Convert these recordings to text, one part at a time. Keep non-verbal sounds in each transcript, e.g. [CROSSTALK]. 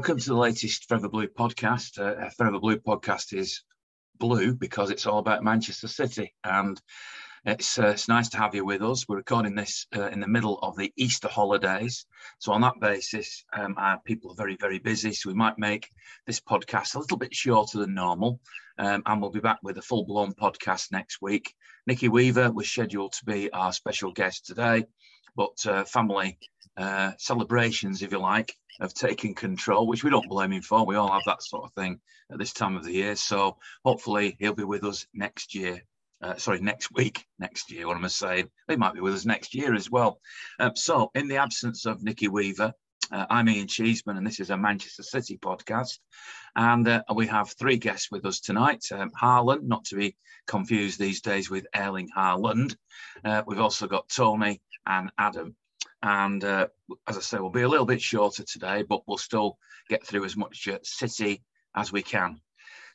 welcome to the latest Forever Blue podcast. Uh, Forever Blue podcast is blue because it's all about Manchester City, and it's uh, it's nice to have you with us. We're recording this uh, in the middle of the Easter holidays, so on that basis, um, our people are very very busy. So we might make this podcast a little bit shorter than normal, um, and we'll be back with a full blown podcast next week. Nicky Weaver was scheduled to be our special guest today, but uh, family uh, celebrations, if you like, of taking control, which we don't blame him for. We all have that sort of thing at this time of the year. So hopefully he'll be with us next year. Uh, sorry, next week, next year, what am I saying? He might be with us next year as well. Um, so, in the absence of Nicky Weaver, uh, I'm Ian Cheeseman, and this is a Manchester City podcast. And uh, we have three guests with us tonight. Um, Harlan, not to be confused these days with Erling Haaland. Uh, we've also got Tony and Adam. And uh, as I say, we'll be a little bit shorter today, but we'll still get through as much uh, City as we can.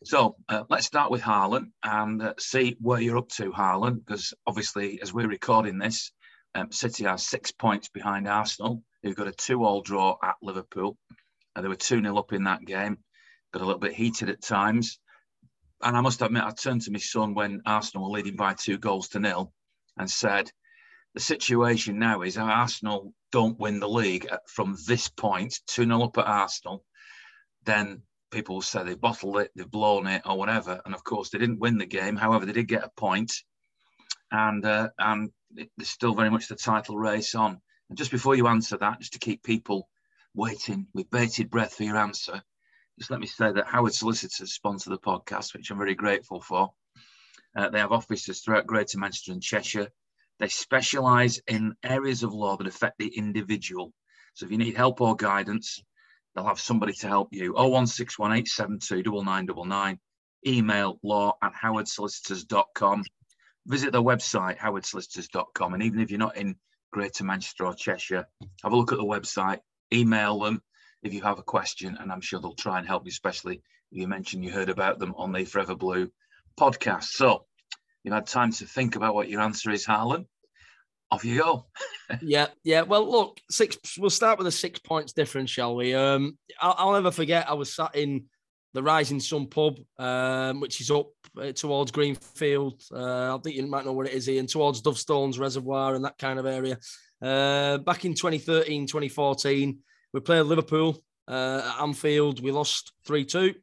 So uh, let's start with Harlan and uh, see where you're up to, Harlan, because obviously, as we're recording this, um, City are six points behind Arsenal, who've got a two-all draw at Liverpool. Uh, they were 2 0 up in that game, got a little bit heated at times. And I must admit, I turned to my son when Arsenal were leading by two goals to nil and said, the situation now is Arsenal don't win the league from this point, 2 0 up at Arsenal, then people will say they've bottled it, they've blown it, or whatever. And of course, they didn't win the game. However, they did get a point, and uh, and there's still very much the title race on. And just before you answer that, just to keep people waiting with bated breath for your answer, just let me say that Howards Solicitors sponsor the podcast, which I'm very grateful for. Uh, they have offices throughout Greater Manchester and Cheshire. They specialise in areas of law that affect the individual. So if you need help or guidance, they'll have somebody to help you. 01618729999. Email law at howardsolicitors.com. Visit their website, howardsolicitors.com. And even if you're not in Greater Manchester or Cheshire, have a look at the website, email them if you have a question, and I'm sure they'll try and help you, especially if you mentioned you heard about them on the Forever Blue podcast. So you've had time to think about what your answer is, Harlan. Off you go. [LAUGHS] yeah, yeah. Well, look, six. We'll start with a six points difference, shall we? Um, I'll, I'll never forget. I was sat in the Rising Sun pub, um, which is up uh, towards Greenfield. Uh, I think you might know where it is, Ian, towards Dovestones Reservoir and that kind of area. Uh, back in 2013, 2014, we played Liverpool uh, at Anfield. We lost 3 2.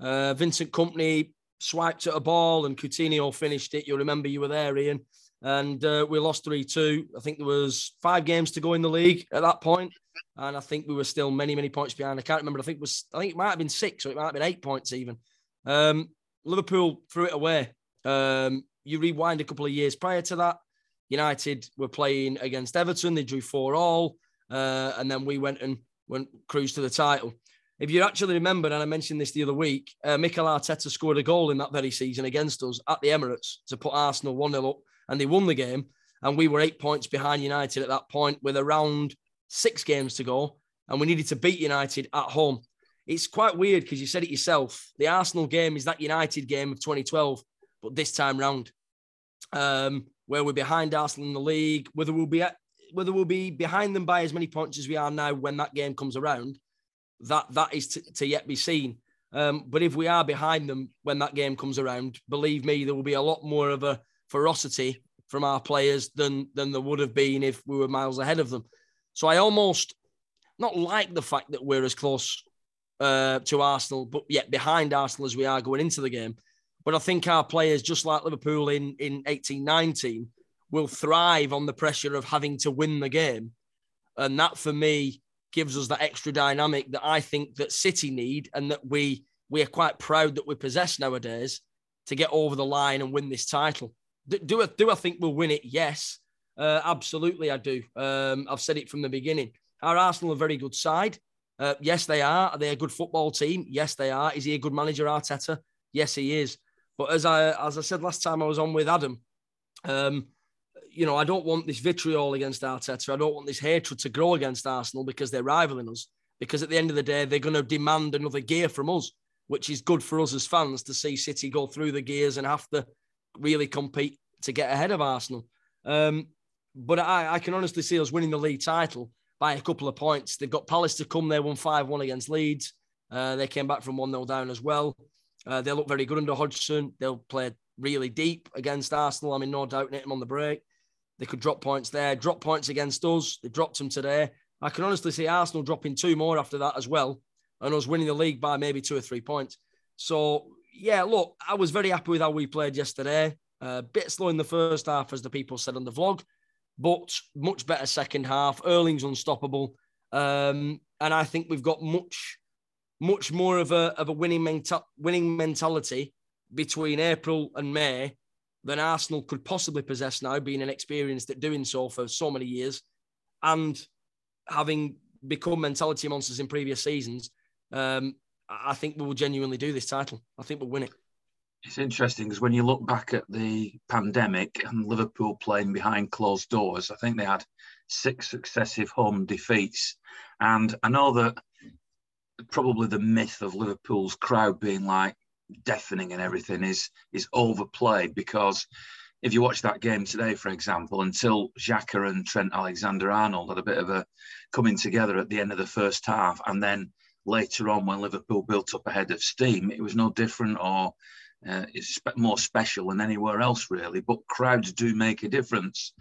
Uh, Vincent Kompany swiped at a ball and Coutinho finished it. You'll remember you were there, Ian. And uh, we lost 3 2. I think there was five games to go in the league at that point, And I think we were still many, many points behind. I can't remember. I think it was I think it might have been six or it might have been eight points even. Um, Liverpool threw it away. Um, you rewind a couple of years prior to that. United were playing against Everton. They drew four all. Uh, and then we went and went cruise to the title. If you actually remember, and I mentioned this the other week, uh, Mikel Arteta scored a goal in that very season against us at the Emirates to put Arsenal 1 0 up, and they won the game. And we were eight points behind United at that point with around six games to go, and we needed to beat United at home. It's quite weird because you said it yourself. The Arsenal game is that United game of 2012, but this time round, um, where we're behind Arsenal in the league, whether we'll be at, whether we'll be behind them by as many points as we are now when that game comes around, that that is to, to yet be seen. Um, but if we are behind them when that game comes around, believe me, there will be a lot more of a ferocity from our players than than there would have been if we were miles ahead of them. So I almost not like the fact that we're as close uh, to Arsenal, but yet behind Arsenal as we are going into the game. But I think our players, just like Liverpool in in eighteen nineteen, will thrive on the pressure of having to win the game, and that for me gives us that extra dynamic that I think that City need and that we we are quite proud that we possess nowadays to get over the line and win this title. Do, do I, do I think we'll win it? Yes, uh, absolutely, I do. Um, I've said it from the beginning. Our Arsenal are a very good side. Uh, yes, they are. Are they a good football team? Yes, they are. Is he a good manager, Arteta? Yes, he is. But as I as I said last time I was on with Adam, um, you know, I don't want this vitriol against Arteta. I don't want this hatred to grow against Arsenal because they're rivaling us. Because at the end of the day, they're going to demand another gear from us, which is good for us as fans to see City go through the gears and have to really compete to get ahead of Arsenal. Um, but I, I can honestly see us winning the league title by a couple of points. They've got Palace to come. They won 5 1 against Leeds. Uh, they came back from 1 0 down as well. Uh, they look very good under Hodgson. They'll play really deep against Arsenal. I mean, no doubt in them on the break. They could drop points there, drop points against us. They dropped them today. I can honestly see Arsenal dropping two more after that as well, and us winning the league by maybe two or three points. So, yeah, look, I was very happy with how we played yesterday. A uh, bit slow in the first half, as the people said on the vlog, but much better second half. Erling's unstoppable. Um, and I think we've got much, much more of a, of a winning, menta- winning mentality between April and May than Arsenal could possibly possess now, being inexperienced at doing so for so many years and having become mentality monsters in previous seasons. Um, I think we will genuinely do this title. I think we'll win it. It's interesting because when you look back at the pandemic and Liverpool playing behind closed doors, I think they had six successive home defeats. And I know that probably the myth of Liverpool's crowd being like deafening and everything is is overplayed because if you watch that game today, for example, until Xhaka and Trent Alexander Arnold had a bit of a coming together at the end of the first half, and then later on when Liverpool built up ahead of steam, it was no different or uh, it's more special than anywhere else, really. But crowds do make a difference.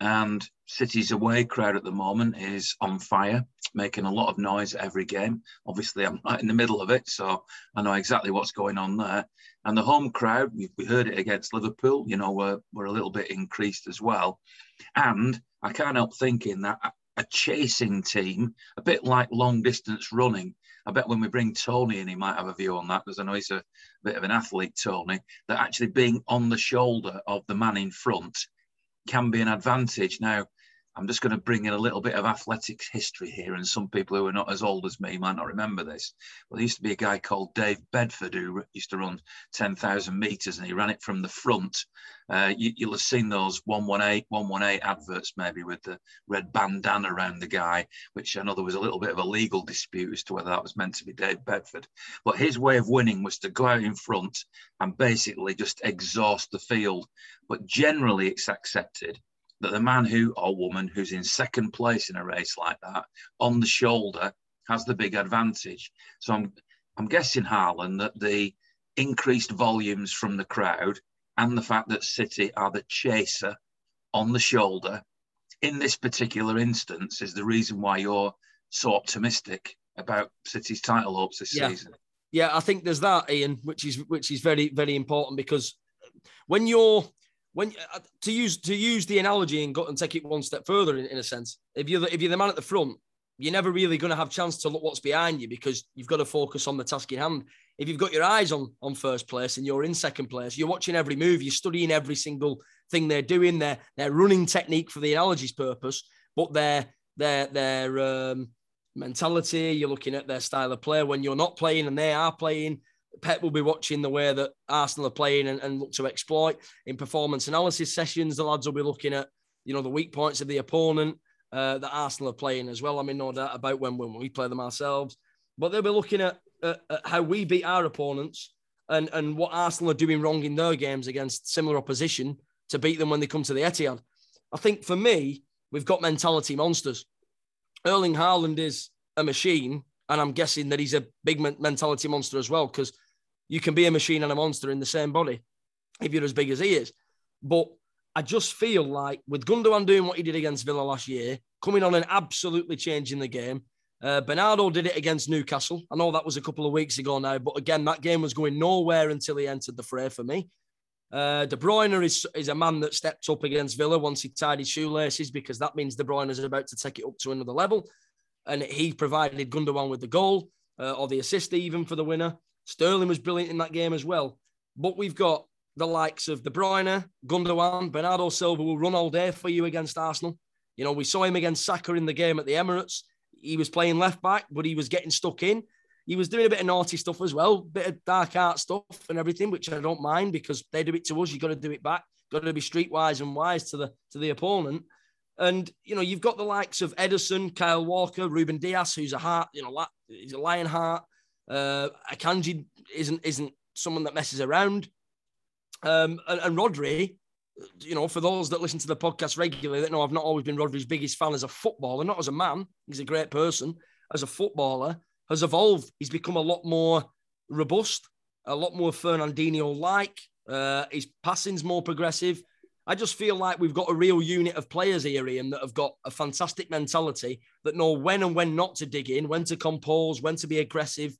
And City's away crowd at the moment is on fire, making a lot of noise every game. Obviously, I'm right in the middle of it, so I know exactly what's going on there. And the home crowd, we, we heard it against Liverpool, you know, we're, we're a little bit increased as well. And I can't help thinking that a chasing team, a bit like long distance running, I bet when we bring Tony in, he might have a view on that because I know he's a bit of an athlete, Tony, that actually being on the shoulder of the man in front can be an advantage. Now, I'm just going to bring in a little bit of athletics history here, and some people who are not as old as me might not remember this. But there used to be a guy called Dave Bedford who used to run 10,000 meters, and he ran it from the front. Uh, you, will have seen those 118, 118 adverts, maybe with the red bandana around the guy, which I know there was a little bit of a legal dispute as to whether that was meant to be Dave Bedford. But his way of winning was to go out in front and basically just exhaust the field. But generally, it's accepted that the man who or woman who's in second place in a race like that on the shoulder has the big advantage. So I'm I'm guessing Harlan that the increased volumes from the crowd and the fact that City are the chaser on the shoulder in this particular instance is the reason why you're so optimistic about City's title hopes this yeah. season. Yeah, I think there's that, Ian, which is which is very very important because when you're when uh, to use to use the analogy and go and take it one step further in, in a sense if you're the, if you're the man at the front you're never really going to have chance to look what's behind you because you've got to focus on the task in hand. If you've got your eyes on on first place and you're in second place you're watching every move you're studying every single thing they're doing their their running technique for the analogy's purpose but their their their um, mentality you're looking at their style of play when you're not playing and they are playing Pep will be watching the way that Arsenal are playing and, and look to exploit in performance analysis sessions. The lads will be looking at, you know, the weak points of the opponent uh, that Arsenal are playing as well. I mean, no doubt about when, when we play them ourselves, but they'll be looking at, at, at how we beat our opponents and, and what Arsenal are doing wrong in their games against similar opposition to beat them when they come to the Etihad. I think for me, we've got mentality monsters. Erling Haaland is a machine, and I'm guessing that he's a big mentality monster as well because you can be a machine and a monster in the same body if you're as big as he is. But I just feel like with Gundogan doing what he did against Villa last year, coming on and absolutely changing the game. Uh, Bernardo did it against Newcastle. I know that was a couple of weeks ago now, but again, that game was going nowhere until he entered the fray for me. Uh, De Bruyne is, is a man that stepped up against Villa once he tied his shoelaces because that means De Bruyne is about to take it up to another level. And he provided Gundogan with the goal uh, or the assist even for the winner. Sterling was brilliant in that game as well. But we've got the likes of De Bruyne, Gundogan, Bernardo Silva will run all day for you against Arsenal. You know, we saw him against Saka in the game at the Emirates. He was playing left back, but he was getting stuck in. He was doing a bit of naughty stuff as well, bit of dark art stuff and everything, which I don't mind because they do it to us. You got to do it back. Got to be streetwise and wise to the to the opponent. And you know, you've got the likes of Ederson, Kyle Walker, Ruben Dias, who's a heart, you know, he's a lion heart. Uh, Akanji isn't isn't someone that messes around. Um, and, and Rodri, you know, for those that listen to the podcast regularly, that know I've not always been Rodri's biggest fan as a footballer, not as a man. He's a great person. As a footballer, has evolved. He's become a lot more robust, a lot more Fernandinho like. Uh, his passing's more progressive. I just feel like we've got a real unit of players here, Ian, that have got a fantastic mentality that know when and when not to dig in, when to compose, when to be aggressive.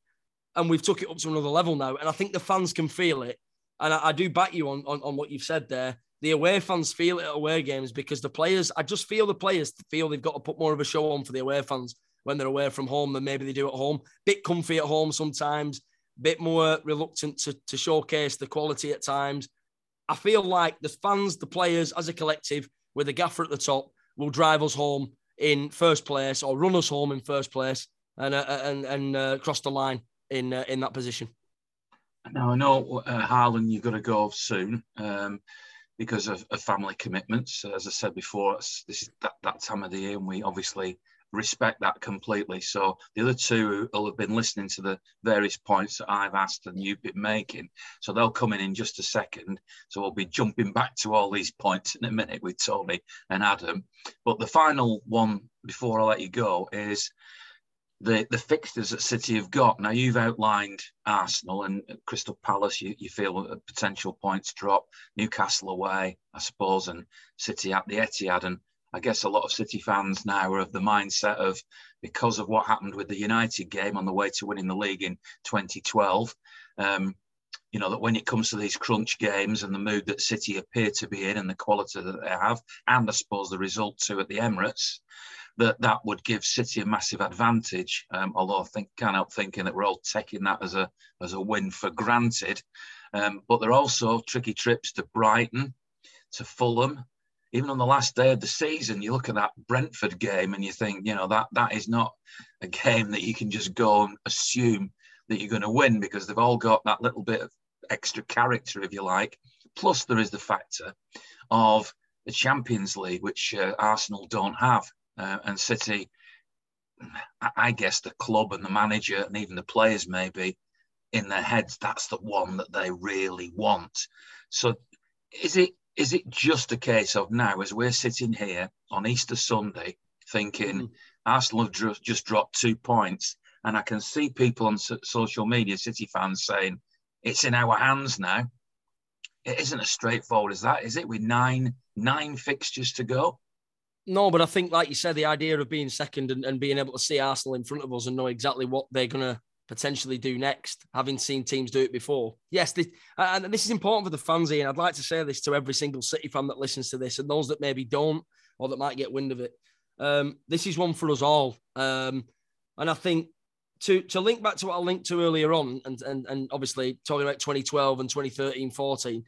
And we've took it up to another level now. And I think the fans can feel it. And I, I do back you on, on, on what you've said there. The away fans feel it at away games because the players, I just feel the players feel they've got to put more of a show on for the away fans when they're away from home than maybe they do at home. Bit comfy at home sometimes, bit more reluctant to, to showcase the quality at times. I feel like the fans, the players, as a collective, with the gaffer at the top, will drive us home in first place or run us home in first place and uh and and uh, cross the line in uh, in that position. Now I know uh, Harlan, you've got to go soon um, because of, of, family commitments. As I said before, this is that, that time of the year, and we obviously respect that completely. So the other two will have been listening to the various points that I've asked and you've been making. So they'll come in in just a second. So we'll be jumping back to all these points in a minute with Tony and Adam. But the final one before I let you go is the the fixtures that City have got. Now you've outlined Arsenal and Crystal Palace. You, you feel a potential points drop. Newcastle away, I suppose, and City at the Etihad. And I guess a lot of City fans now are of the mindset of because of what happened with the United game on the way to winning the league in 2012. Um, you know that when it comes to these crunch games and the mood that City appear to be in and the quality that they have, and I suppose the result too at the Emirates, that that would give City a massive advantage. Um, although I think can't help thinking that we're all taking that as a as a win for granted. Um, but there are also tricky trips to Brighton, to Fulham, even on the last day of the season, you look at that Brentford game and you think, you know, that that is not a game that you can just go and assume that you're going to win because they've all got that little bit of extra character, if you like. Plus, there is the factor of the Champions League, which uh, Arsenal don't have, uh, and City. I guess the club and the manager and even the players maybe in their heads that's the one that they really want. So, is it is it just a case of now, as we're sitting here on Easter Sunday, thinking mm. Arsenal have just dropped two points, and I can see people on so- social media, City fans, saying it's in our hands now. It isn't as straightforward as that, is it? With nine nine fixtures to go. No, but I think, like you said, the idea of being second and, and being able to see Arsenal in front of us and know exactly what they're going to potentially do next, having seen teams do it before. Yes, this, and this is important for the fans. And I'd like to say this to every single City fan that listens to this and those that maybe don't or that might get wind of it. Um, this is one for us all. Um, and I think to to link back to what I linked to earlier on, and, and, and obviously talking about 2012 and 2013 14,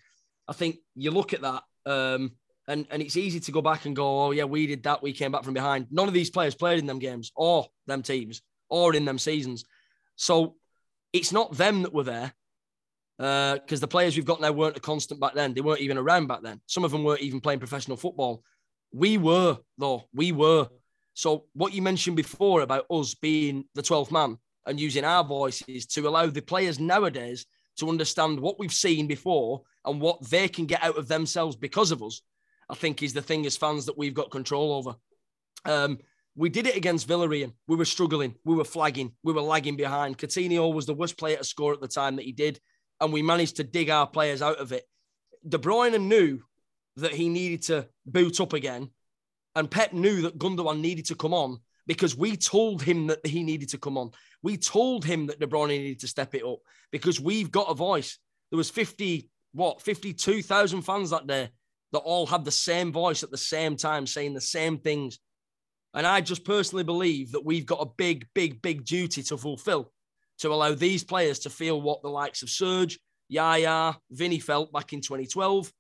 I think you look at that. Um, and, and it's easy to go back and go, oh, yeah, we did that. We came back from behind. None of these players played in them games or them teams or in them seasons. So it's not them that were there because uh, the players we've got now weren't a constant back then. They weren't even around back then. Some of them weren't even playing professional football. We were, though. We were. So what you mentioned before about us being the 12th man and using our voices to allow the players nowadays to understand what we've seen before and what they can get out of themselves because of us, I think is the thing as fans that we've got control over. Um, we did it against Villarreal. We were struggling. We were flagging. We were lagging behind. Coutinho was the worst player to score at the time that he did. And we managed to dig our players out of it. De Bruyne knew that he needed to boot up again. And Pep knew that Gundogan needed to come on because we told him that he needed to come on. We told him that De Bruyne needed to step it up because we've got a voice. There was 50, what, 52,000 fans that day that all had the same voice at the same time saying the same things. And I just personally believe that we've got a big, big, big duty to fulfill to allow these players to feel what the likes of Serge, Yaya, Vinny felt back in 2012,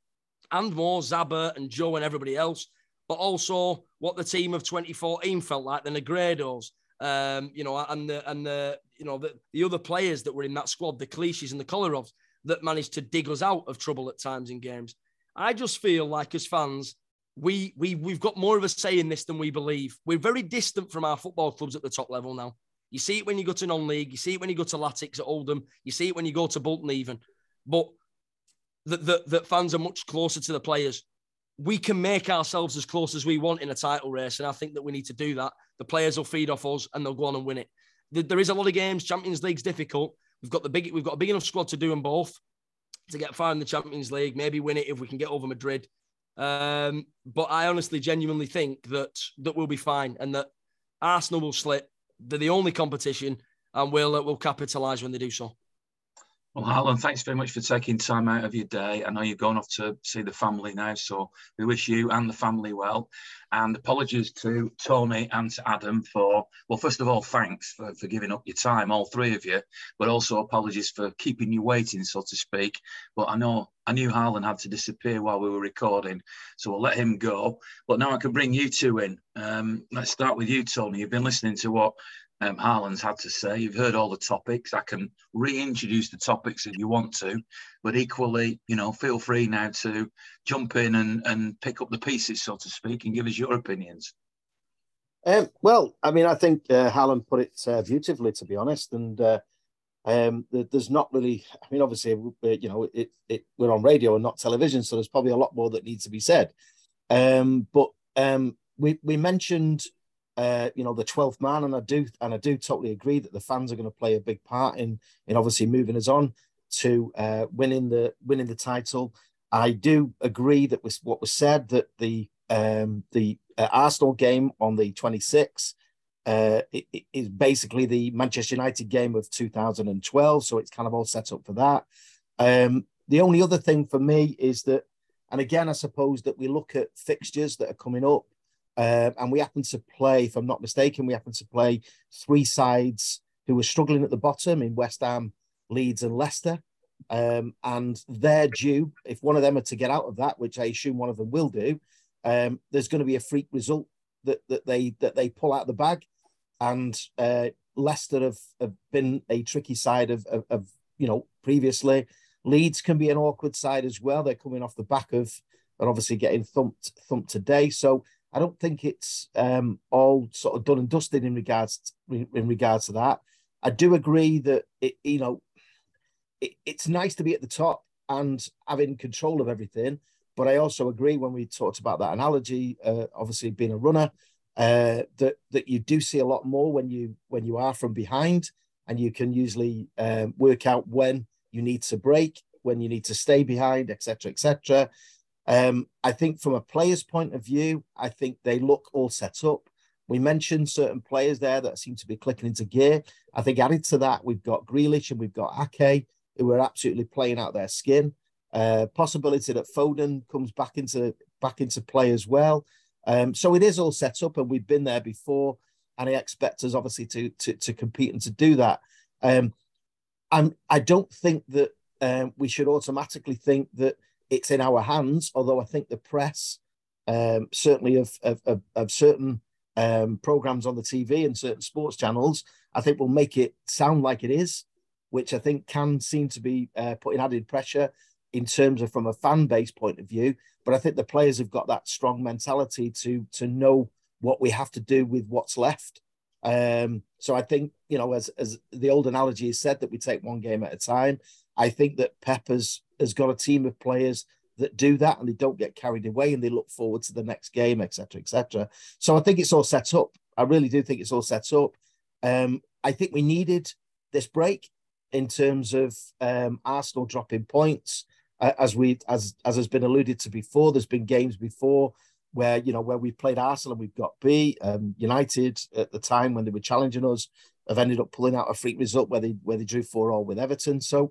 and more Zaba and Joe and everybody else, but also what the team of 2014 felt like, the Negredos, um, you know, and the and the you know the, the other players that were in that squad, the Clichy and the Kolarovs, that managed to dig us out of trouble at times in games. I just feel like as fans, we we we've got more of a say in this than we believe. We're very distant from our football clubs at the top level now. You see it when you go to non-league. You see it when you go to Latics at Oldham. You see it when you go to Bolton even. But that the, the fans are much closer to the players. we can make ourselves as close as we want in a title race. And I think that we need to do that. The players will feed off us and they'll go on and win it. There is a lot of games. Champions League's difficult. We've got the big, we've got a big enough squad to do them both to get far in the Champions League, maybe win it if we can get over Madrid. Um, but I honestly, genuinely think that that we'll be fine and that Arsenal will slip. They're the only competition, and we'll uh, we'll capitalise when they do so. Well, Harlan, thanks very much for taking time out of your day. I know you've gone off to see the family now, so we wish you and the family well. And apologies to Tony and to Adam for, well, first of all, thanks for, for giving up your time, all three of you, but also apologies for keeping you waiting, so to speak. But I know I knew Harlan had to disappear while we were recording, so we'll let him go. But now I can bring you two in. Um, let's start with you, Tony. You've been listening to what um, Harlan's had to say. You've heard all the topics. I can reintroduce the topics if you want to, but equally, you know, feel free now to jump in and, and pick up the pieces, so to speak, and give us your opinions. Um, well, I mean, I think uh, Harlan put it uh, beautifully, to be honest, and uh, um, there's not really. I mean, obviously, you know, it, it, we're on radio and not television, so there's probably a lot more that needs to be said. Um, but um, we we mentioned uh, you know, the 12th man. And I do, and I do totally agree that the fans are going to play a big part in, in obviously moving us on to uh, winning the winning the title. I do agree that was what was said that the um, the uh, Arsenal game on the 26th uh, it is basically the Manchester United game of 2012. So it's kind of all set up for that. Um, the only other thing for me is that, and again, I suppose that we look at fixtures that are coming up uh, and we happen to play, if I'm not mistaken, we happen to play three sides who were struggling at the bottom in West Ham, Leeds, and Leicester. Um, and they're due, if one of them are to get out of that, which I assume one of them will do, um, there's going to be a freak result that, that they that they pull out the bag. And uh, Leicester have, have been a tricky side of, of, of, you know, previously. Leeds can be an awkward side as well. They're coming off the back of, and obviously getting thumped thumped today. So I don't think it's um, all sort of done and dusted in regards to, in regards to that. I do agree that it, you know, it, it's nice to be at the top and having control of everything. But I also agree when we talked about that analogy, uh, obviously being a runner, uh, that that you do see a lot more when you when you are from behind, and you can usually um, work out when you need to break, when you need to stay behind, etc., etc. Um, I think from a player's point of view, I think they look all set up. We mentioned certain players there that seem to be clicking into gear. I think added to that, we've got Grealish and we've got Ake, who are absolutely playing out their skin. Uh, possibility that Foden comes back into back into play as well. Um, so it is all set up, and we've been there before, and I expect us obviously to to, to compete and to do that. Um, I'm I don't think that um, we should automatically think that it's in our hands. Although I think the press, um, certainly of, of, of, of certain um, programs on the TV and certain sports channels, I think will make it sound like it is, which I think can seem to be uh, putting added pressure in terms of from a fan base point of view. But I think the players have got that strong mentality to to know what we have to do with what's left. Um, so I think you know, as as the old analogy is said, that we take one game at a time. I think that Pep has has got a team of players that do that and they don't get carried away and they look forward to the next game, etc., etc. So I think it's all set up. I really do think it's all set up. Um, I think we needed this break in terms of um, Arsenal dropping points, uh, as we as as has been alluded to before. There's been games before where you know where we've played Arsenal and we've got B. Um, United at the time when they were challenging us have ended up pulling out a freak result where they where they drew four all with Everton. So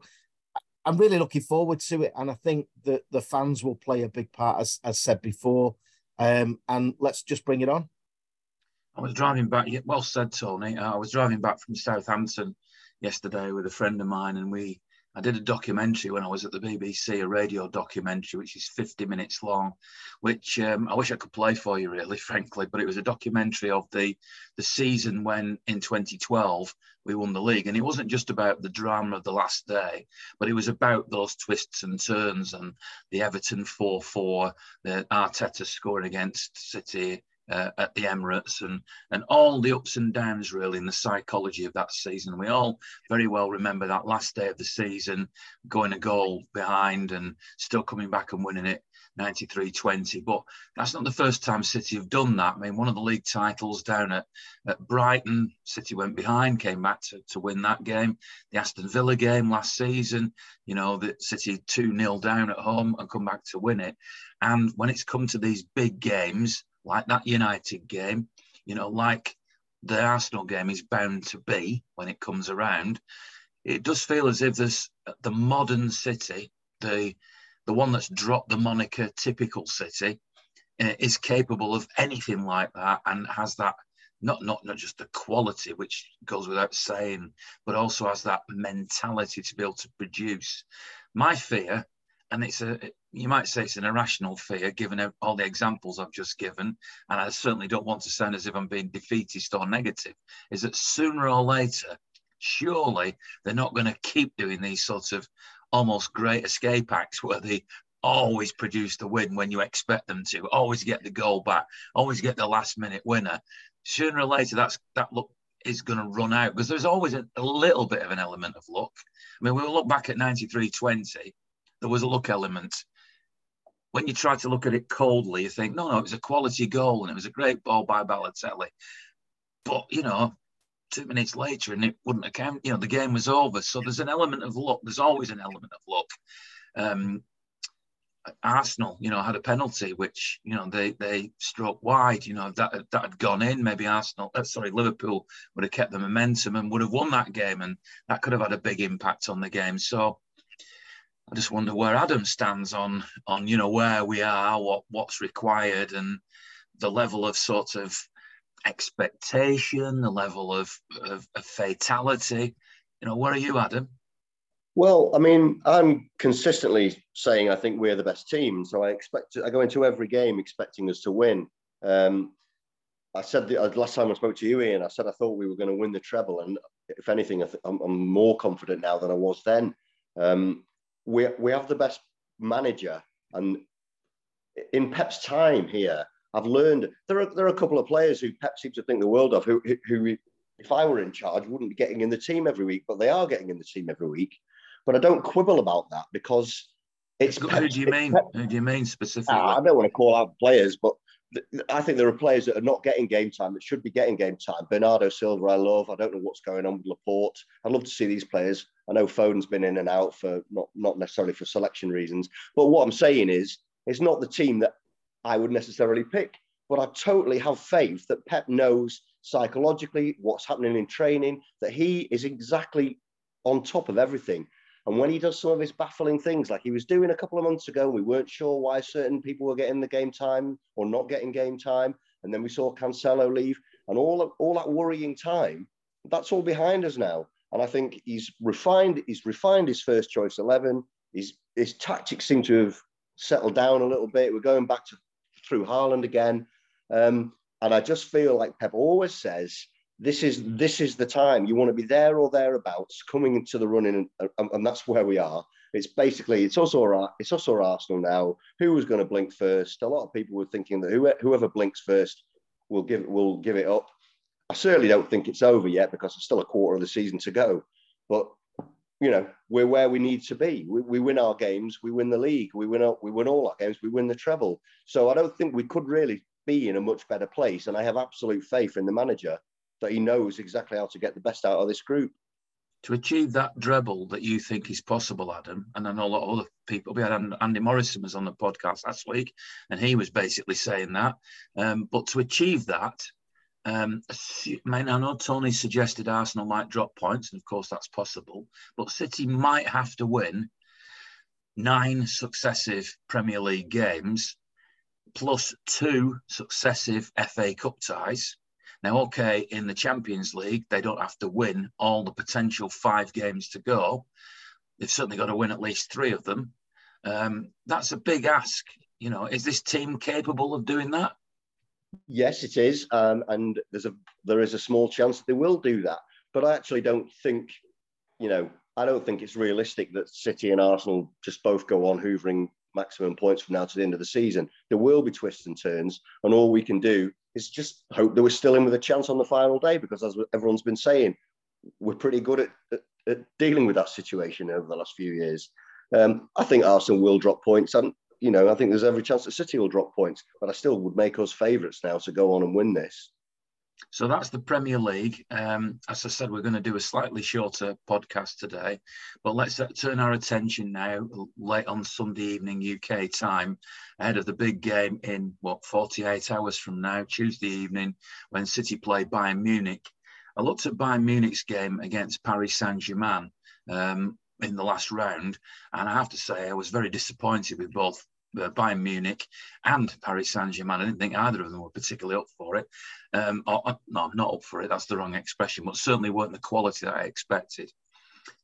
I'm really looking forward to it, and I think that the fans will play a big part, as as said before. Um, and let's just bring it on. I was driving back. Well said, Tony. I was driving back from Southampton yesterday with a friend of mine, and we I did a documentary when I was at the BBC, a radio documentary, which is 50 minutes long, which um, I wish I could play for you, really, [LAUGHS] frankly. But it was a documentary of the the season when in 2012 we won the league, and it wasn't just about the drama of the last day, but it was about those twists and turns and the Everton 4-4, the Arteta scoring against City uh, at the Emirates and and all the ups and downs really in the psychology of that season. We all very well remember that last day of the season, going a goal behind and still coming back and winning it 93-20. But that's not the first time City have done that. I mean, one of the league titles down at, at Brighton, City went behind, came back to, to win that game. The Aston Villa game last season, you know, that City 2-0 down at home and come back to win it. And when it's come to these big games, like that United game, you know, like the Arsenal game is bound to be when it comes around, it does feel as if there's the modern City, the the one that's dropped the moniker typical City, uh, is capable of anything like that and has that not not not just the quality, which goes without saying, but also has that mentality to be able to produce. My fear, and it's a you might say it's an irrational fear given all the examples I've just given, and I certainly don't want to sound as if I'm being defeatist or negative, is that sooner or later, surely they're not going to keep doing these sorts of almost great escape acts where they always produce the win when you expect them to, always get the goal back, always get the last minute winner. Sooner or later, that's that look is going to run out because there's always a, a, little bit of an element of luck. I mean, we look back at 93 20, there was a luck element. When you try to look at it coldly, you think, no, no, it was a quality goal and it was a great ball by Balotelli. But, you know, two minutes later and it wouldn't account. You know, the game was over. So there's an element of luck. There's always an element of luck. Um, Arsenal, you know, had a penalty which you know they they struck wide. You know that that had gone in. Maybe Arsenal, uh, sorry, Liverpool would have kept the momentum and would have won that game, and that could have had a big impact on the game. So I just wonder where Adam stands on on you know where we are, what what's required, and the level of sort of expectation, the level of, of, of fatality. You know, where are you, Adam? Well, I mean, I'm consistently saying I think we're the best team, so I expect to, I go into every game expecting us to win. Um, I said the uh, last time I spoke to you, Ian. I said I thought we were going to win the treble, and if anything, I am more confident now than I was then. Um, we we have the best manager, and in Pep's time here, I've learned there are there are a couple of players who Pep seems to think the world of who who if I were in charge wouldn't be getting in the team every week, but they are getting in the team every week. But I don't quibble about that because it's. Who do you mean? Who do you mean specifically? Ah, I don't want to call out players, but I think there are players that are not getting game time that should be getting game time. Bernardo Silva, I love. I don't know what's going on with Laporte. I'd love to see these players. I know Foden's been in and out for not not necessarily for selection reasons, but what I'm saying is, it's not the team that I would necessarily pick. But I totally have faith that Pep knows psychologically what's happening in training, that he is exactly on top of everything. And when he does some of his baffling things, like he was doing a couple of months ago, we weren't sure why certain people were getting the game time or not getting game time. And then we saw Cancelo leave and all, all that worrying time, that's all behind us now. And I think he's refined, he's refined his first choice 11. His, his tactics seem to have settled down a little bit. We're going back to through Haaland again. Um, and I just feel like Pep always says, this is this is the time you want to be there or thereabouts coming into the running and, and, that's where we are it's basically it's also our, it's also arsenal now who was going to blink first a lot of people were thinking that whoever, whoever blinks first will give will give it up i certainly don't think it's over yet because there's still a quarter of the season to go but you know we're where we need to be we, we win our games we win the league we win we win all our games we win the treble so i don't think we could really be in a much better place. And I have absolute faith in the manager that he knows exactly how to get the best out of this group. To achieve that treble that you think is possible, Adam, and I know a lot of other people. We had Andy Morrison was on the podcast last week, and he was basically saying that. Um, but to achieve that, um, I know Tony suggested Arsenal might drop points, and of course that's possible. But City might have to win nine successive Premier League games plus two successive FA Cup ties. Now, okay, in the Champions League, they don't have to win all the potential five games to go. They've certainly got to win at least three of them. Um, that's a big ask. You know, is this team capable of doing that? Yes, it is, um, and there's a there is a small chance they will do that. But I actually don't think, you know, I don't think it's realistic that City and Arsenal just both go on hoovering maximum points from now to the end of the season. There will be twists and turns, and all we can do is just hope that we're still in with a chance on the final day. Because as everyone's been saying, we're pretty good at, at, at dealing with that situation over the last few years. Um, I think Arsenal will drop points, and you know I think there's every chance that City will drop points, but I still would make us favourites now to go on and win this. So that's the Premier League. Um, as I said, we're going to do a slightly shorter podcast today, but let's uh, turn our attention now, late on Sunday evening UK time, ahead of the big game in what 48 hours from now, Tuesday evening, when City play Bayern Munich. I looked at Bayern Munich's game against Paris Saint Germain um, in the last round, and I have to say I was very disappointed with both uh, Bayern Munich and Paris Saint Germain. I didn't think either of them were particularly up for it. Um, or, no, not up for it. That's the wrong expression, but certainly weren't the quality that I expected.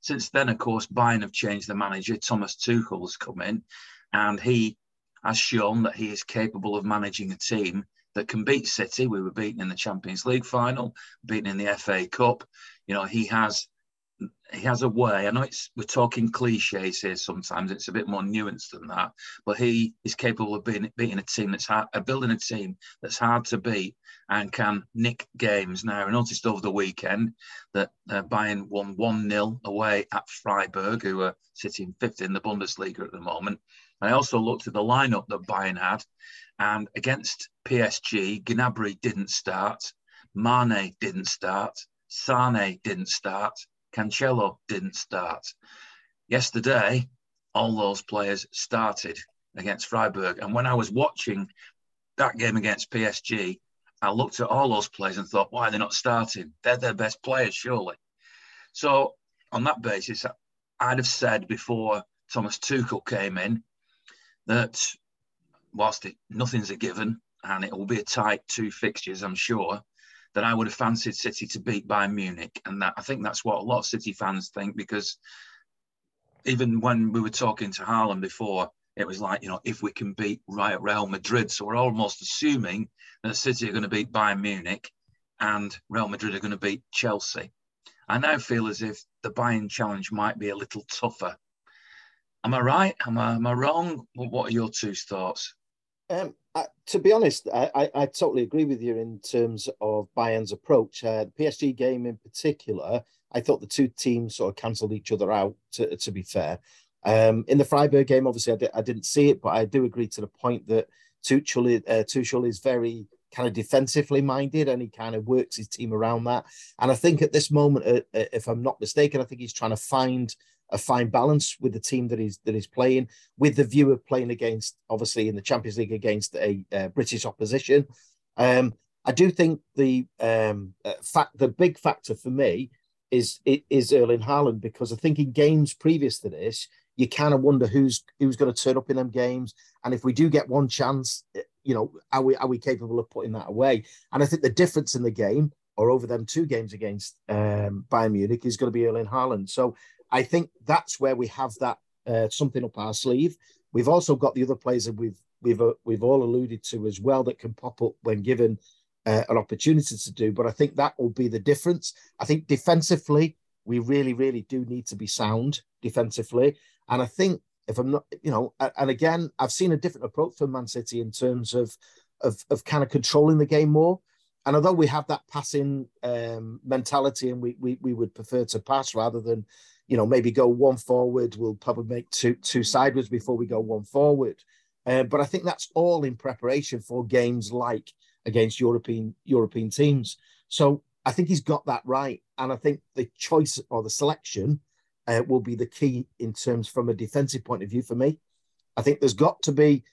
Since then, of course, Bayern have changed the manager. Thomas Tuchel has come in, and he has shown that he is capable of managing a team that can beat City. We were beaten in the Champions League final, beaten in the FA Cup. You know, he has he has a way. I know it's we're talking cliches here. Sometimes it's a bit more nuanced than that, but he is capable of being, beating a team that's hard, uh, building a team that's hard to beat and can nick games. Now I noticed over the weekend that uh, Bayern won one 0 away at Freiburg, who are sitting fifth in the Bundesliga at the moment. I also looked at the lineup that Bayern had, and against PSG, Gnabry didn't start, Mane didn't start, Sane didn't start. Cancelo didn't start. Yesterday, all those players started against Freiburg. And when I was watching that game against PSG, I looked at all those players and thought, why are they not starting? They're their best players, surely. So, on that basis, I'd have said before Thomas Tuchel came in that whilst it, nothing's a given and it will be a tight two fixtures, I'm sure, that I would have fancied City to beat Bayern Munich, and that I think that's what a lot of City fans think because even when we were talking to Harlan before, it was like you know if we can beat Real Madrid, so we're almost assuming that City are going to beat Bayern Munich, and Real Madrid are going to beat Chelsea. I now feel as if the Bayern challenge might be a little tougher. Am I right? Am I, am I wrong? What are your two thoughts? Um, uh, to be honest, I, I, I, totally agree with you in terms of Bayern's approach. Uh, the PSG game in particular, I thought the two teams sort of cancelled each other out, to, to be fair. Um, in the Freiburg game, obviously, I, di- I, didn't see it, but I do agree to the point that Tuchel, uh, Tuchel is very kind of defensively minded and he kind of works his team around that. And I think at this moment, uh, uh if I'm not mistaken, I think he's trying to find a fine balance with the team that he's that he's playing, with the view of playing against, obviously in the Champions League against a uh, British opposition. Um, I do think the um, uh, fact, the big factor for me is is Erling Haaland because I think in games previous to this, you kind of wonder who's who's going to turn up in them games, and if we do get one chance, eh, you know, are we are we capable of putting that away? And I think the difference in the game or over them two games against um, Bayern Munich is going to be Erling Haaland. So I think that's where we have that uh, something up our sleeve. We've also got the other players that we've we've uh, we've all alluded to as well that can pop up when given uh, an opportunity to do. But I think that will be the difference. I think defensively, we really really do need to be sound defensively, and I think if I'm not, you know, and again, I've seen a different approach from Man City in terms of of, of kind of controlling the game more. And although we have that passing um, mentality, and we, we we would prefer to pass rather than you know, maybe go one forward. We'll probably make two two sideways before we go one forward. Uh, but I think that's all in preparation for games like against European European teams. So I think he's got that right, and I think the choice or the selection uh, will be the key in terms from a defensive point of view for me. I think there's got to be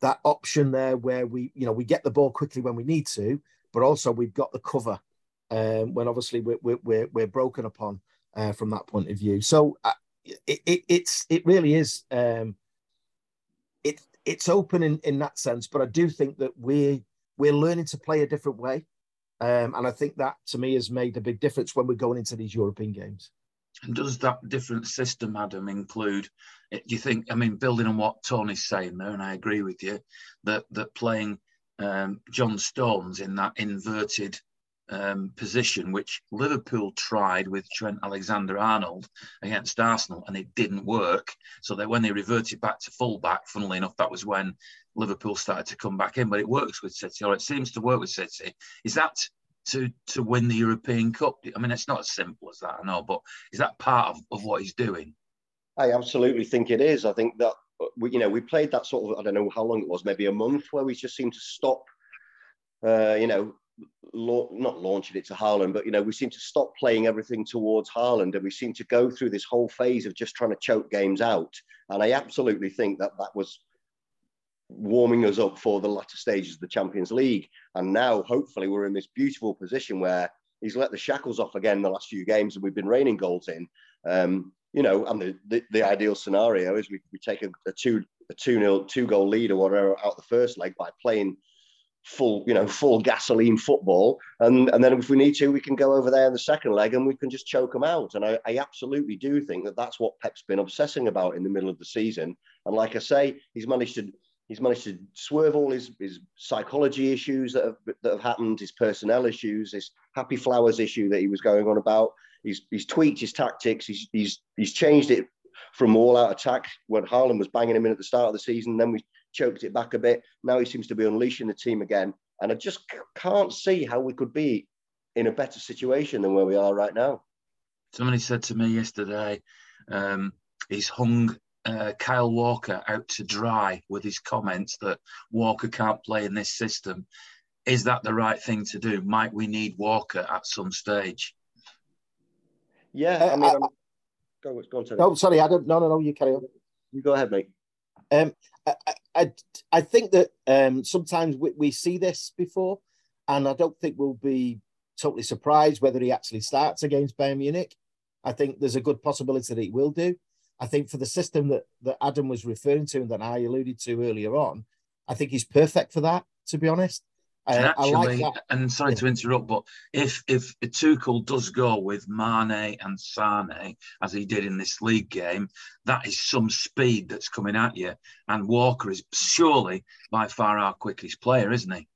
that option there where we, you know, we get the ball quickly when we need to, but also we've got the cover um, when obviously we're, we're, we're broken upon uh, from that point of view. So uh, it, it, it's it really is um, it it's open in, in that sense, but I do think that we we're learning to play a different way, um, and I think that to me has made a big difference when we're going into these European games. And does that different system, Adam, include? Do you think? I mean, building on what Tony's saying there, and I agree with you that that playing um, John Stones in that inverted um, position which Liverpool tried with Trent Alexander Arnold against Arsenal and it didn't work. So that when they reverted back to fullback, funnily enough, that was when Liverpool started to come back in. But it works with City, or it seems to work with City. Is that to to win the European Cup? I mean, it's not as simple as that, I know, but is that part of, of what he's doing? I absolutely think it is. I think that we, you know, we played that sort of I don't know how long it was, maybe a month, where we just seemed to stop. Uh, you know, not launching it to Haaland, but you know, we seem to stop playing everything towards Haaland, and we seem to go through this whole phase of just trying to choke games out. And I absolutely think that that was warming us up for the latter stages of the Champions League. And now, hopefully, we're in this beautiful position where he's let the shackles off again the last few games, and we've been raining goals in. Um, you know, and the, the, the, ideal scenario is we, we take a, a two a two nil two goal lead or whatever out the first leg by playing full, you know, full gasoline football. And, and then if we need to, we can go over there in the second leg and we can just choke them out. And I, I absolutely do think that that's what Pep's been obsessing about in the middle of the season. And like I say, he's managed to he's managed to swerve all his, his psychology issues that have that have happened, his personnel issues, his happy flowers issue that he was going on about. He's he's tweaked his tactics. He's he's he's changed it from all out attack when Haaland was banging him in at the start of the season. Then we choked it back a bit. Now he seems to be unleashing the team again. And I just can't see how we could be in a better situation than where we are right now. Somebody said to me yesterday, um, he's hung uh, Kyle Walker out to dry with his comments that Walker can't play in this system. Is that the right thing to do? Might we need Walker at some stage? Yeah, I mean, uh, go, go on. No, sorry, Adam. No, no, no. You carry on. You go ahead, mate. Um, I, I, I think that um, sometimes we, we see this before, and I don't think we'll be totally surprised whether he actually starts against Bayern Munich. I think there's a good possibility that he will do. I think for the system that, that Adam was referring to and that I alluded to earlier on, I think he's perfect for that, to be honest. And actually, like and sorry to interrupt, but if if Tuchel does go with Mane and Sane as he did in this league game, that is some speed that's coming at you. And Walker is surely by far our quickest player, isn't he?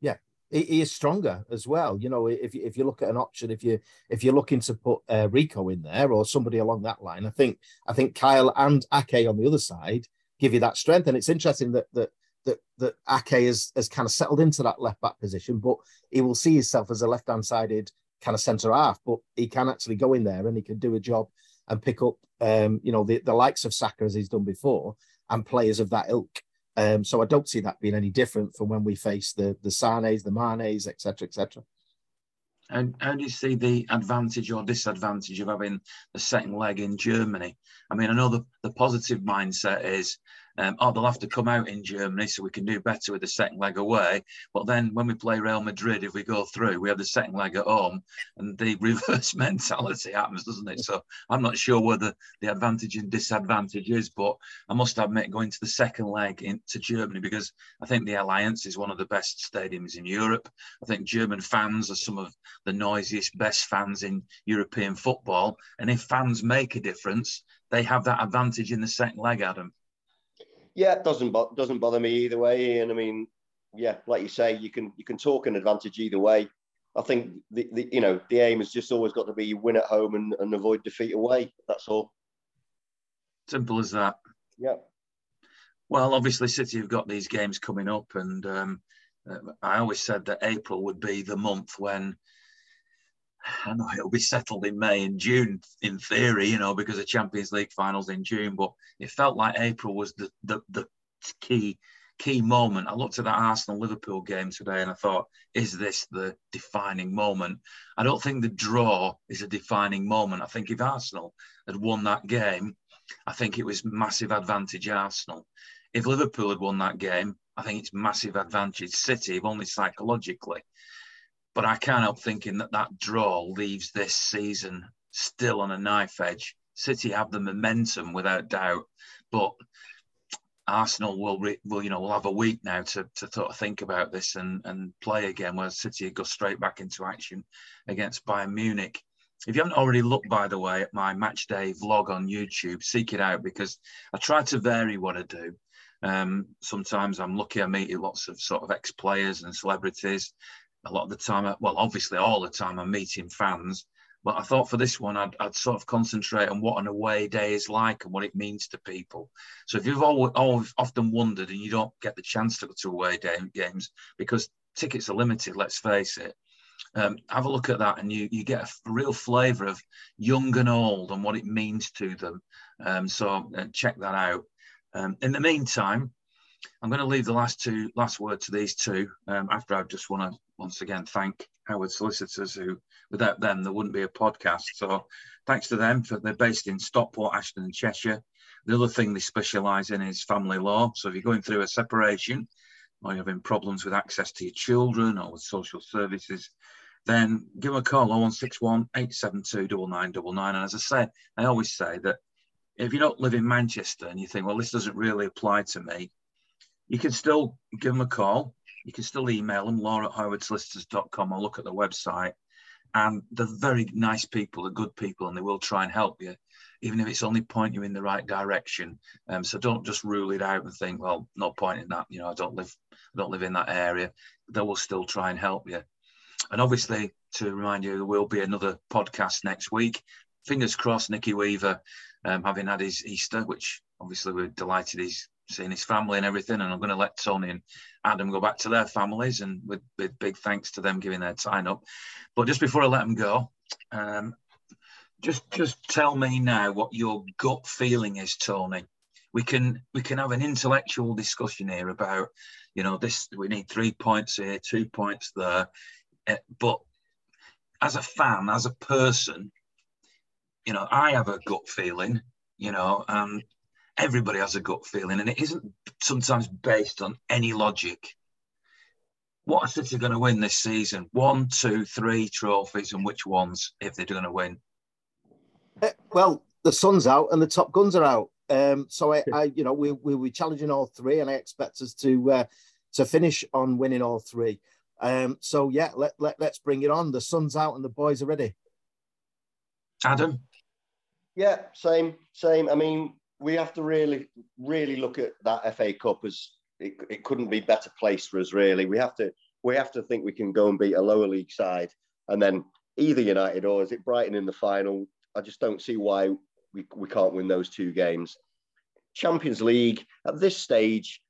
Yeah, he, he is stronger as well. You know, if if you look at an option, if you if you're looking to put uh, Rico in there or somebody along that line, I think I think Kyle and Ake on the other side give you that strength. And it's interesting that that that that Ake has, has kind of settled into that left back position, but he will see himself as a left hand sided kind of centre half. But he can actually go in there and he can do a job and pick up, um, you know, the, the likes of Saka as he's done before and players of that ilk. Um, so I don't see that being any different from when we face the the Sanes, the Manes, etc., etc. And how do you see the advantage or disadvantage of having the second leg in Germany? I mean, I know the, the positive mindset is um, oh, they'll have to come out in Germany so we can do better with the second leg away. But then when we play Real Madrid, if we go through, we have the second leg at home, and the [LAUGHS] reverse mentality happens, doesn't it? So I'm not sure whether the advantage and disadvantage is, but I must admit, going to the second leg into Germany because I think the Allianz is one of the best stadiums in Europe. I think German fans are some of the noisiest, best fans in European football, and if fans make a difference, they have that advantage in the second leg, Adam yeah, it doesn't bo- doesn't bother me either way. And I mean, yeah, like you say, you can you can talk an advantage either way. I think the, the you know the aim has just always got to be win at home and, and avoid defeat away. That's all. Simple as that. Yeah. Well, obviously, City have got these games coming up, and um, uh, I always said that April would be the month when I know it'll be settled in May and June in theory, you know, because of Champions League finals in June. But it felt like April was the the, the key key moment. I looked at that Arsenal Liverpool game today and I thought, is this the defining moment? I don't think the draw is a defining moment. I think if Arsenal had won that game, I think it was massive advantage Arsenal. If Liverpool had won that game, I think it's massive advantage City, if only psychologically. But I can't help thinking that that draw leaves this season still on a knife edge. City have the momentum without doubt, but Arsenal will, re, will you know, will have a week now to, to sort of think about this and, and play again. Where City go straight back into action against Bayern Munich. If you haven't already looked, by the way, at my match day vlog on YouTube, seek it out because I try to vary what I do. Um, sometimes I'm lucky I meet lots of sort of ex players and celebrities a lot of the time, well, obviously all the time, I'm meeting fans. But I thought for this one, I'd, I'd sort of concentrate on what an away day is like and what it means to people. So if you've always, always often wondered and you don't get the chance to go to away day games because tickets are limited, let's face it, um, have a look at that and you, you get a real flavour of young and old and what it means to them. Um, so uh, check that out. Um, in the meantime, I'm going to leave the last two last word to these two. Um, after I just want to once again thank Howards Solicitors, who without them there wouldn't be a podcast. So thanks to them for they're based in Stockport, Ashton, and Cheshire. The other thing they specialise in is family law. So if you're going through a separation, or you're having problems with access to your children or with social services, then give them a call 0161 872 9999. And as I say, I always say that if you don't live in Manchester and you think, well, this doesn't really apply to me, you can still give them a call. You can still email them, laura at howardsolicitors.com or look at the website. And they're very nice people, they're good people, and they will try and help you, even if it's only point you in the right direction. Um, so don't just rule it out and think, well, no point in that. You know, I don't live, I don't live in that area. They will still try and help you. And obviously, to remind you, there will be another podcast next week. Fingers crossed, Nicky Weaver, um, having had his Easter, which obviously we're delighted he's seeing his family and everything. And I'm going to let Tony and Adam go back to their families, and with, with big thanks to them giving their time up. But just before I let them go, um, just just tell me now what your gut feeling is, Tony. We can we can have an intellectual discussion here about, you know, this we need three points here, two points there, uh, but as a fan, as a person, you know, I have a gut feeling, you know, and everybody has a gut feeling, and it isn't sometimes based on any logic. What are City going to win this season? One, two, three trophies, and which ones if they're going to win? Uh, well, the sun's out and the top guns are out. Um, so I, I, you know, we we'll be challenging all three, and I expect us to uh, to finish on winning all three. Um, so yeah, let, let let's bring it on. The sun's out and the boys are ready. Adam. Yeah, same, same. I mean, we have to really, really look at that FA Cup as it, it couldn't be better placed for us. Really, we have to we have to think we can go and beat a lower league side, and then either United or is it Brighton in the final? I just don't see why we, we can't win those two games. Champions League at this stage,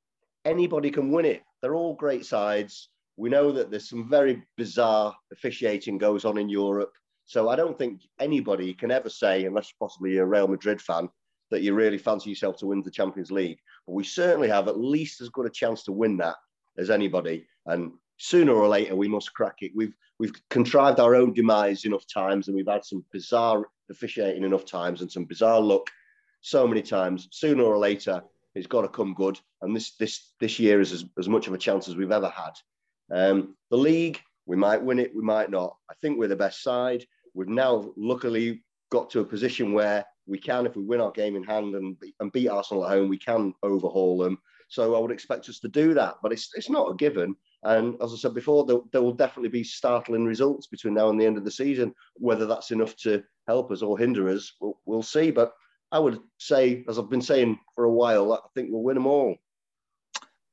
anybody can win it. They're all great sides. We know that there's some very bizarre officiating goes on in Europe. So I don't think anybody can ever say, unless possibly a Real Madrid fan, that you really fancy yourself to win the Champions League. But we certainly have at least as good a chance to win that as anybody. And sooner or later, we must crack it. We've we've contrived our own demise enough times, and we've had some bizarre officiating enough times and some bizarre luck so many times. Sooner or later, it's got to come good. And this this this year is as, as much of a chance as we've ever had. Um, the league, we might win it, we might not. I think we're the best side. We've now luckily got to a position where we can, if we win our game in hand and, and beat Arsenal at home, we can overhaul them. So I would expect us to do that, but it's, it's not a given. And as I said before, there, there, will definitely be startling results between now and the end of the season. Whether that's enough to help us or hinder us, we'll, we'll see. But I would say, as I've been saying for a while, I think we'll win them all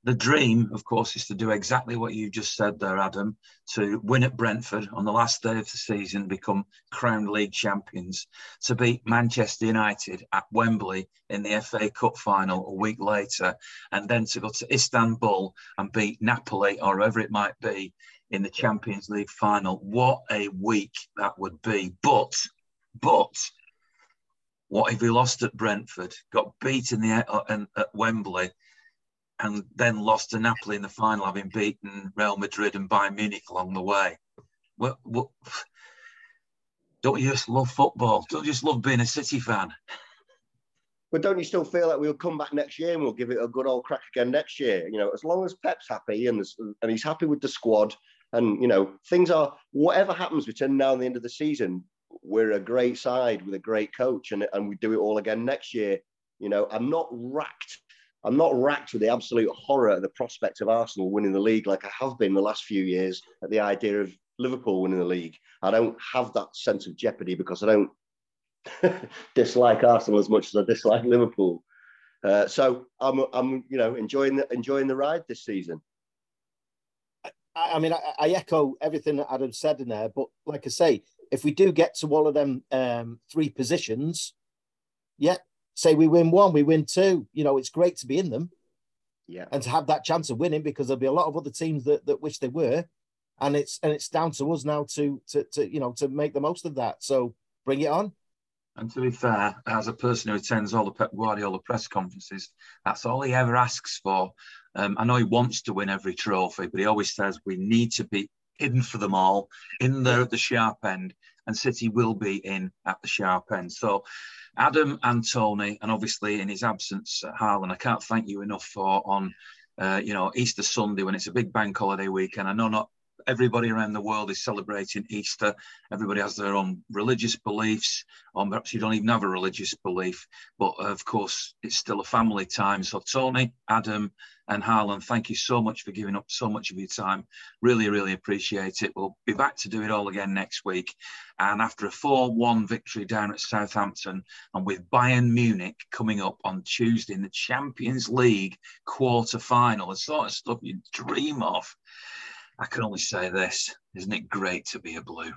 the dream, of course, is to do exactly what you just said there, Adam, to win at Brentford on the last day of the season, become crowned league champions, to beat Manchester United at Wembley in the FA Cup final a week later, and then to go to Istanbul and beat Napoli or whoever it might be in the Champions League final. What a week that would be. But, but, what if we lost at Brentford, got beaten the, uh, at Wembley, and then lost to Napoli in the final, having beaten Real Madrid and Bayern Munich along the way. What, what, don't you just love football? Don't you just love being a City fan? But don't you still feel like we'll come back next year and we'll give it a good old crack again next year? You know, as long as Pep's happy and and he's happy with the squad, and you know things are whatever happens between now and the end of the season, we're a great side with a great coach, and and we do it all again next year. You know, I'm not racked I'm not racked with the absolute horror at the prospect of Arsenal winning the league like I have been the last few years at the idea of Liverpool winning the league. I don't have that sense of jeopardy because I don't [LAUGHS] dislike Arsenal as much as I dislike Liverpool. Uh, so I'm, I'm, you know, enjoying the enjoying the ride this season. I, I mean, I, I, echo everything that Adam said in there, but like I say, if we do get to all of them um, three positions, yeah, say we win one, we win two. You know, it's great to be in them. Yeah. And to have that chance of winning because there'll be a lot of other teams that, that wish they were. And it's and it's down to us now to to to you know to make the most of that. So bring it on. And to be fair, as a person who attends all the Pep Guardiola press conferences, that's all he ever asks for. Um, I know he wants to win every trophy, but he always says we need to be in for them all, in there at the sharp end, and City will be in at the sharp end. So, Adam and Tony, and obviously in his absence, uh, Harlan, I can't thank you enough for on, uh, you know, Easter Sunday when it's a big bank holiday weekend. I know not everybody around the world is celebrating Easter. Everybody has their own religious beliefs, or perhaps you don't even have a religious belief. But uh, of course, it's still a family time. So, Tony, Adam, and Harlan, thank you so much for giving up so much of your time. Really, really appreciate it. We'll be back to do it all again next week. And after a 4 1 victory down at Southampton, and with Bayern Munich coming up on Tuesday in the Champions League quarter final, the sort of stuff you dream of. I can only say this isn't it great to be a blue?